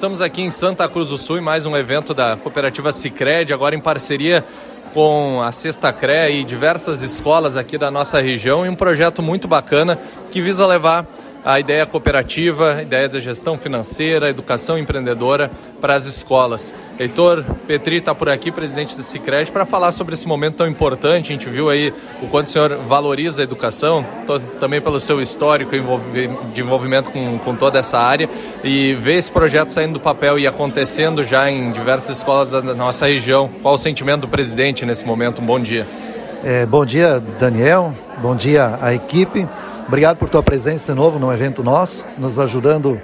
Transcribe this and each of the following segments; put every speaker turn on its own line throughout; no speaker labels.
estamos aqui em Santa Cruz do Sul em mais um evento da cooperativa Sicredi, agora em parceria com a Sexta CRE e diversas escolas aqui da nossa região e um projeto muito bacana que visa levar a ideia cooperativa, a ideia da gestão financeira, educação empreendedora para as escolas. Heitor Petri está por aqui, presidente do Cicred, para falar sobre esse momento tão importante. A gente viu aí o quanto o senhor valoriza a educação, também pelo seu histórico de envolvimento com, com toda essa área, e ver esse projeto saindo do papel e acontecendo já em diversas escolas da nossa região. Qual o sentimento do presidente nesse momento? Um bom dia.
É, bom dia, Daniel. Bom dia à equipe. Obrigado por tua presença de novo no evento nosso, nos ajudando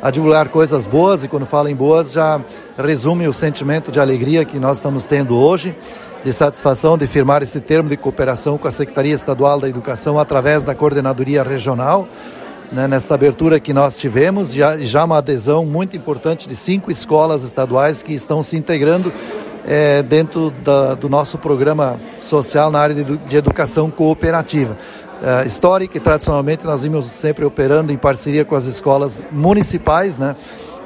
a divulgar coisas boas e quando falo em boas já resume o sentimento de alegria que nós estamos tendo hoje, de satisfação de firmar esse termo de cooperação com a Secretaria Estadual da Educação através da Coordenadoria Regional, né, nesta abertura que nós tivemos, já, já uma adesão muito importante de cinco escolas estaduais que estão se integrando é, dentro da, do nosso programa social na área de, de educação cooperativa uh, histórica e tradicionalmente nós vimos sempre operando em parceria com as escolas municipais, né?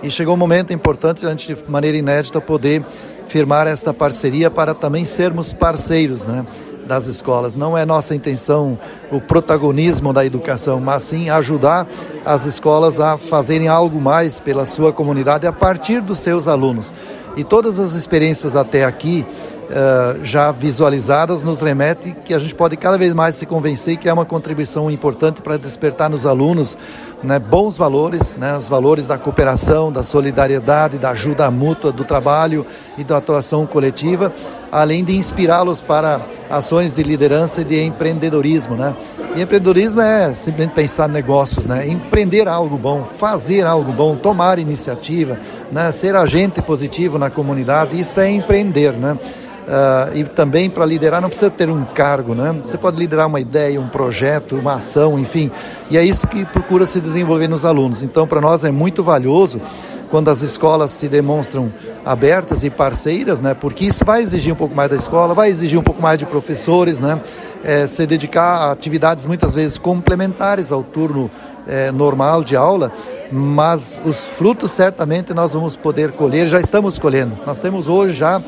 E chegou um momento importante a gente, de maneira inédita, poder firmar esta parceria para também sermos parceiros, né? das escolas. Não é nossa intenção o protagonismo da educação, mas sim ajudar as escolas a fazerem algo mais pela sua comunidade a partir dos seus alunos. E todas as experiências até aqui uh, já visualizadas nos remete que a gente pode cada vez mais se convencer que é uma contribuição importante para despertar nos alunos né, bons valores, né, os valores da cooperação, da solidariedade, da ajuda mútua, do trabalho e da atuação coletiva, além de inspirá-los para ações de liderança e de empreendedorismo. Né? E empreendedorismo é simplesmente pensar negócios, né? empreender algo bom, fazer algo bom, tomar iniciativa, né? ser agente positivo na comunidade, isso é empreender. Né? Uh, e também para liderar não precisa ter um cargo, né? Você pode liderar uma ideia, um projeto, uma ação, enfim. E é isso que procura se desenvolver nos alunos. Então, para nós é muito valioso quando as escolas se demonstram abertas e parceiras, né? Porque isso vai exigir um pouco mais da escola, vai exigir um pouco mais de professores, né? É, se dedicar a atividades muitas vezes complementares ao turno é, normal de aula, mas os frutos certamente nós vamos poder colher, já estamos colhendo. Nós temos hoje já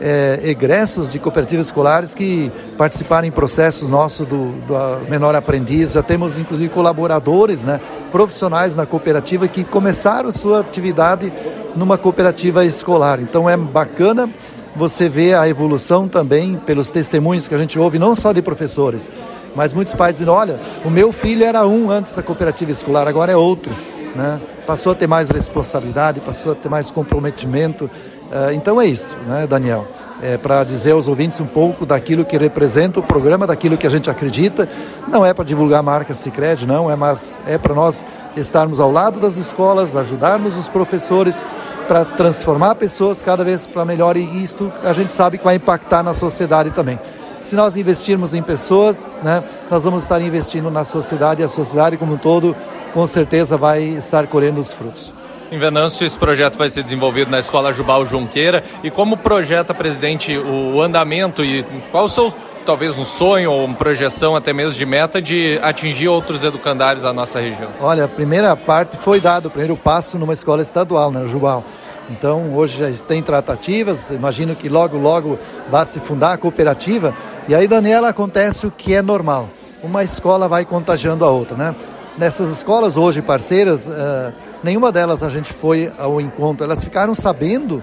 é, egressos de cooperativas escolares que participaram em processos nossos do, do menor aprendiz. Já temos inclusive colaboradores, né, profissionais na cooperativa que começaram sua atividade numa cooperativa escolar. Então é bacana você ver a evolução também pelos testemunhos que a gente ouve, não só de professores, mas muitos pais dizendo: olha, o meu filho era um antes da cooperativa escolar, agora é outro. Né? Passou a ter mais responsabilidade, passou a ter mais comprometimento. Uh, então é isso, né, Daniel? É, para dizer aos ouvintes um pouco daquilo que representa o programa, daquilo que a gente acredita. Não é para divulgar a marca Cicred, não, é, mas é para nós estarmos ao lado das escolas, ajudarmos os professores para transformar pessoas cada vez para melhor e isto a gente sabe que vai impactar na sociedade também. Se nós investirmos em pessoas, né, nós vamos estar investindo na sociedade e a sociedade como um todo com certeza vai estar colhendo os frutos.
Em Venâncio, esse projeto vai ser desenvolvido na Escola Jubal Junqueira. E como projeta, presidente, o andamento e qual o seu, talvez, um sonho ou uma projeção até mesmo de meta de atingir outros educandários da nossa região?
Olha, a primeira parte foi dado, o primeiro passo numa escola estadual, né, Jubal. Então, hoje já tem tratativas, imagino que logo, logo vai se fundar a cooperativa. E aí, Daniela, acontece o que é normal. Uma escola vai contagiando a outra, né? Nessas escolas hoje parceiras, uh, nenhuma delas a gente foi ao encontro. Elas ficaram sabendo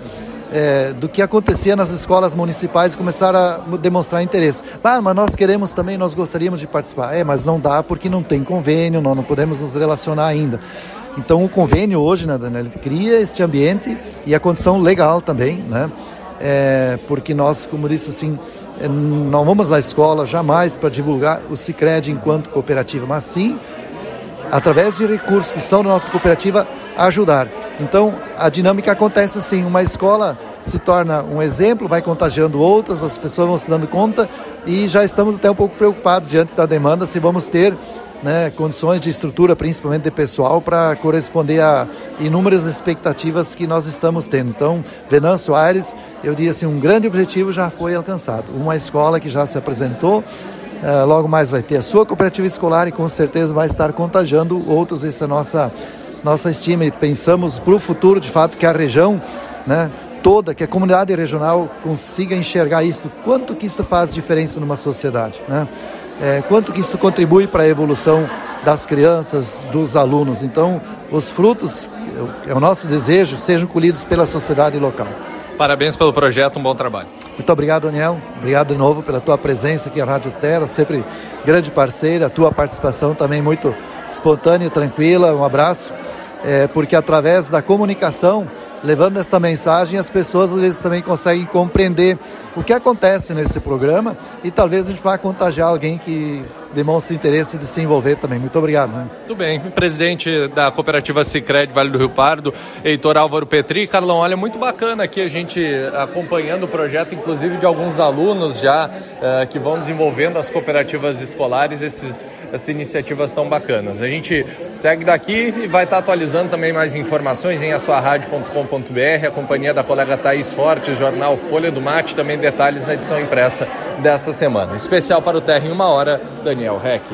é, do que acontecia nas escolas municipais e começaram a demonstrar interesse. Ah, mas nós queremos também, nós gostaríamos de participar. É, mas não dá porque não tem convênio, nós não podemos nos relacionar ainda. Então o convênio hoje, né, Daniel, cria este ambiente e a condição legal também, né? É, porque nós, como disse assim, é, não vamos na escola jamais para divulgar o Cicred enquanto cooperativa, mas sim através de recursos que são da nossa cooperativa, ajudar. Então, a dinâmica acontece assim: uma escola se torna um exemplo, vai contagiando outras, as pessoas vão se dando conta e já estamos até um pouco preocupados diante da demanda se vamos ter né, condições de estrutura, principalmente de pessoal, para corresponder a inúmeras expectativas que nós estamos tendo. Então, Venâncio Aires, eu diria assim, um grande objetivo já foi alcançado. Uma escola que já se apresentou, Uh, logo mais vai ter a sua cooperativa escolar e com certeza vai estar contagiando outros. Essa é nossa nossa estima e pensamos para o futuro, de fato, que a região né, toda, que a comunidade regional consiga enxergar isso, quanto que isso faz diferença numa sociedade, né? É, quanto que isso contribui para a evolução das crianças, dos alunos. Então, os frutos, é o nosso desejo, sejam colhidos pela sociedade local.
Parabéns pelo projeto, um bom trabalho.
Muito obrigado, Daniel. Obrigado de novo pela tua presença aqui à Rádio Terra, sempre grande parceira, a tua participação também muito espontânea tranquila. Um abraço. É, porque através da comunicação, levando esta mensagem, as pessoas às vezes também conseguem compreender o que acontece nesse programa e talvez a gente vá contagiar alguém que demonstra interesse de se envolver também. Muito obrigado. Né?
Muito bem. Presidente da cooperativa Cicred Vale do Rio Pardo, Heitor Álvaro Petri. Carlão, olha, muito bacana aqui a gente acompanhando o projeto, inclusive de alguns alunos já uh, que vão desenvolvendo as cooperativas escolares, esses, essas iniciativas tão bacanas. A gente segue daqui e vai estar atualizando também mais informações em assuaradio.com.br, a companhia da colega Thaís Forte, jornal Folha do Mate, também detalhes na edição impressa dessa semana. Especial para o Terra em uma hora, Daniel Reck.